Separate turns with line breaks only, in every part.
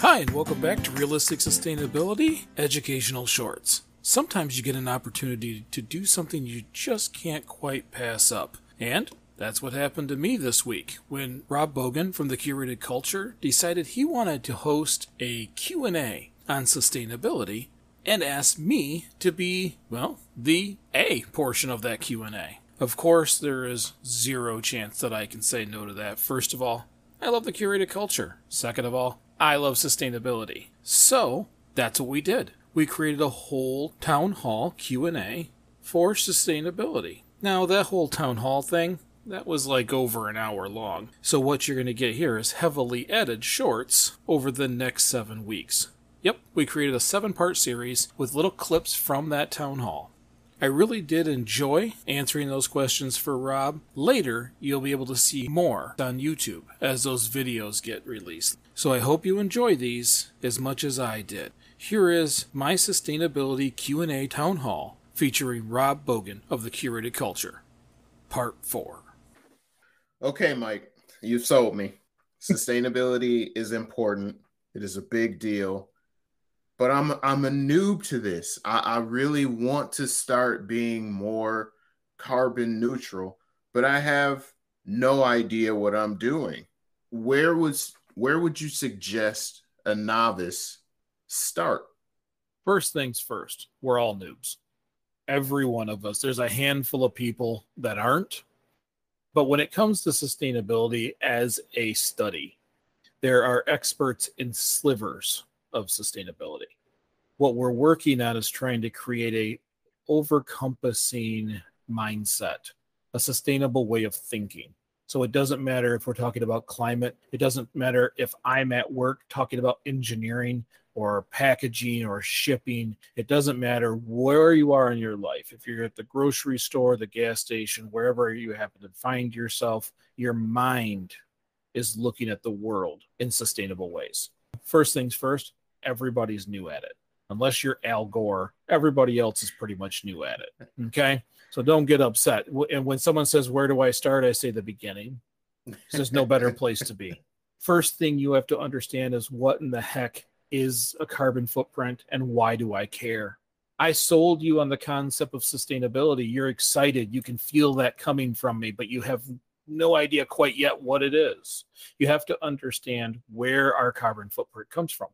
Hi, and welcome back to Realistic Sustainability Educational Shorts. Sometimes you get an opportunity to do something you just can't quite pass up. And that's what happened to me this week when Rob Bogan from the Curated Culture decided he wanted to host a Q&A on sustainability and asked me to be, well, the A portion of that Q&A. Of course, there is zero chance that I can say no to that. First of all, I love the curated culture. Second of all, I love sustainability. So, that's what we did. We created a whole town hall Q&A for sustainability. Now, that whole town hall thing, that was like over an hour long. So what you're going to get here is heavily edited shorts over the next 7 weeks. Yep, we created a 7-part series with little clips from that town hall. I really did enjoy answering those questions for Rob. Later, you'll be able to see more on YouTube as those videos get released. So I hope you enjoy these as much as I did. Here is my sustainability Q&A town hall featuring Rob Bogan of the Curated Culture. Part 4.
Okay, Mike, you've sold me. Sustainability is important. It is a big deal but I'm I'm a noob to this. I, I really want to start being more carbon neutral, but I have no idea what I'm doing. Where was where would you suggest a novice start?
First things first, we're all noobs. Every one of us. There's a handful of people that aren't. But when it comes to sustainability as a study, there are experts in slivers of sustainability. What we're working on is trying to create a overcompassing mindset, a sustainable way of thinking. So it doesn't matter if we're talking about climate, it doesn't matter if I'm at work talking about engineering or packaging or shipping. It doesn't matter where you are in your life. If you're at the grocery store, the gas station, wherever you happen to find yourself, your mind is looking at the world in sustainable ways. First things first, everybody's new at it. Unless you're Al Gore, everybody else is pretty much new at it. Okay. So don't get upset. And when someone says, Where do I start? I say the beginning. There's no better place to be. First thing you have to understand is what in the heck is a carbon footprint and why do I care? I sold you on the concept of sustainability. You're excited. You can feel that coming from me, but you have no idea quite yet what it is. You have to understand where our carbon footprint comes from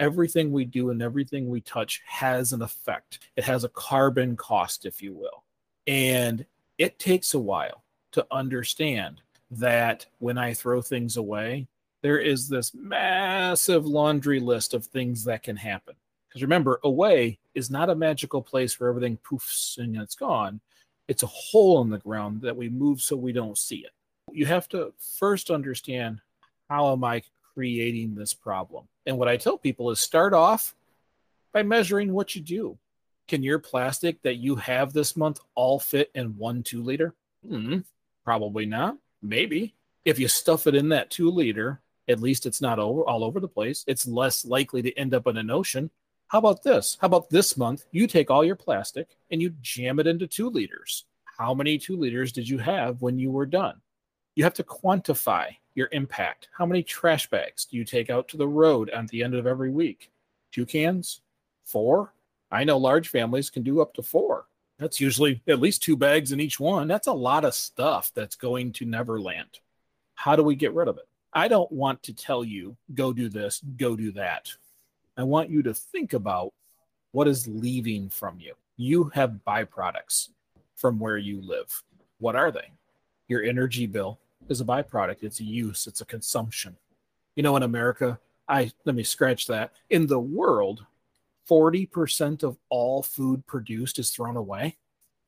everything we do and everything we touch has an effect. It has a carbon cost, if you will. And it takes a while to understand that when I throw things away, there is this massive laundry list of things that can happen. Because remember, away is not a magical place where everything poofs and it's gone. It's a hole in the ground that we move so we don't see it. You have to first understand how am I creating this problem? And what I tell people is start off by measuring what you do. Can your plastic that you have this month all fit in one two liter? Hmm, probably not. Maybe. If you stuff it in that two liter, at least it's not over, all over the place. It's less likely to end up in an ocean. How about this? How about this month? You take all your plastic and you jam it into two liters. How many two liters did you have when you were done? You have to quantify your impact. How many trash bags do you take out to the road at the end of every week? Two cans? Four? I know large families can do up to four. That's usually at least two bags in each one. That's a lot of stuff that's going to Neverland. How do we get rid of it? I don't want to tell you, go do this, go do that. I want you to think about what is leaving from you. You have byproducts from where you live. What are they? Your energy bill, is a byproduct. It's a use, it's a consumption. You know, in America, I let me scratch that. In the world, 40% of all food produced is thrown away.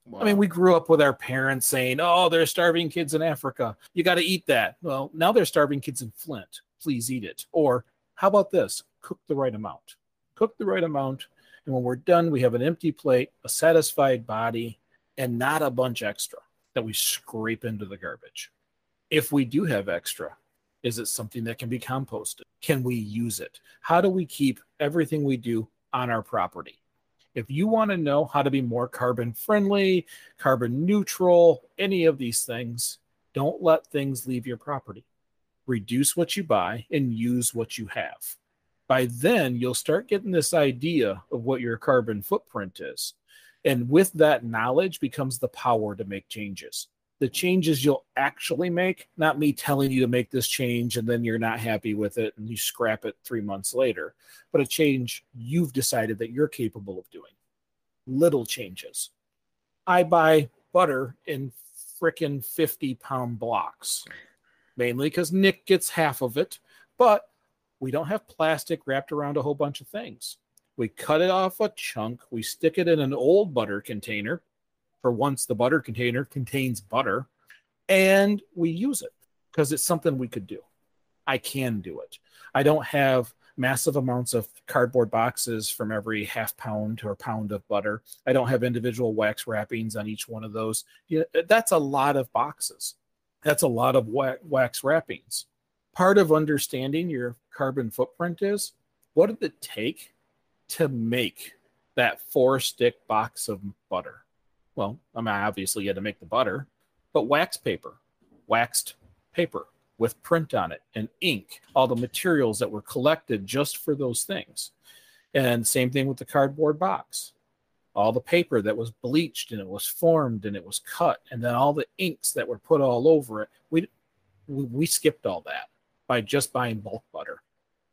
Wow. I mean, we grew up with our parents saying, "Oh, there's starving kids in Africa. You got to eat that." Well, now there's starving kids in Flint. Please eat it. Or how about this? Cook the right amount. Cook the right amount, and when we're done, we have an empty plate, a satisfied body, and not a bunch extra that we scrape into the garbage. If we do have extra, is it something that can be composted? Can we use it? How do we keep everything we do on our property? If you want to know how to be more carbon friendly, carbon neutral, any of these things, don't let things leave your property. Reduce what you buy and use what you have. By then, you'll start getting this idea of what your carbon footprint is. And with that knowledge becomes the power to make changes the changes you'll actually make, not me telling you to make this change and then you're not happy with it and you scrap it three months later, but a change you've decided that you're capable of doing. Little changes. I buy butter in frickin' 50 pound blocks, mainly because Nick gets half of it, but we don't have plastic wrapped around a whole bunch of things. We cut it off a chunk, we stick it in an old butter container, for once the butter container contains butter and we use it because it's something we could do. I can do it. I don't have massive amounts of cardboard boxes from every half pound or pound of butter. I don't have individual wax wrappings on each one of those. That's a lot of boxes. That's a lot of wax wrappings. Part of understanding your carbon footprint is what did it take to make that four stick box of butter? well, I mean, obviously you had to make the butter, but wax paper, waxed paper with print on it and ink, all the materials that were collected just for those things. And same thing with the cardboard box. All the paper that was bleached and it was formed and it was cut, and then all the inks that were put all over it. We we, we skipped all that by just buying bulk butter.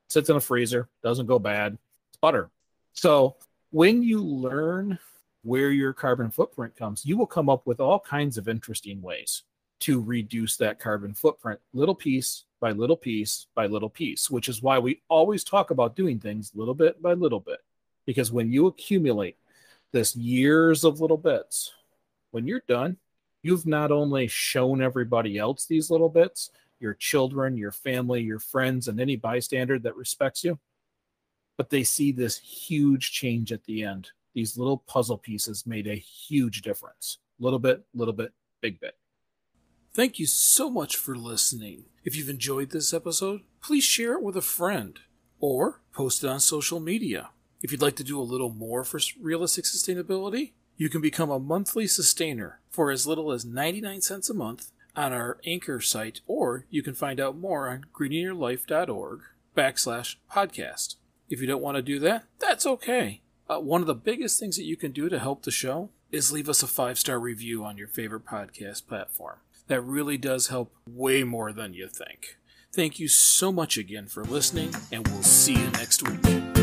Sits in a freezer, doesn't go bad. It's butter. So when you learn where your carbon footprint comes, you will come up with all kinds of interesting ways to reduce that carbon footprint little piece by little piece by little piece, which is why we always talk about doing things little bit by little bit. Because when you accumulate this years of little bits, when you're done, you've not only shown everybody else these little bits, your children, your family, your friends, and any bystander that respects you, but they see this huge change at the end these little puzzle pieces made a huge difference. Little bit, little bit, big bit.
Thank you so much for listening. If you've enjoyed this episode, please share it with a friend or post it on social media. If you'd like to do a little more for realistic sustainability, you can become a monthly sustainer for as little as 99 cents a month on our Anchor site, or you can find out more on greeningyourlife.org backslash podcast. If you don't want to do that, that's okay. Uh, one of the biggest things that you can do to help the show is leave us a five star review on your favorite podcast platform. That really does help way more than you think. Thank you so much again for listening, and we'll see you next week.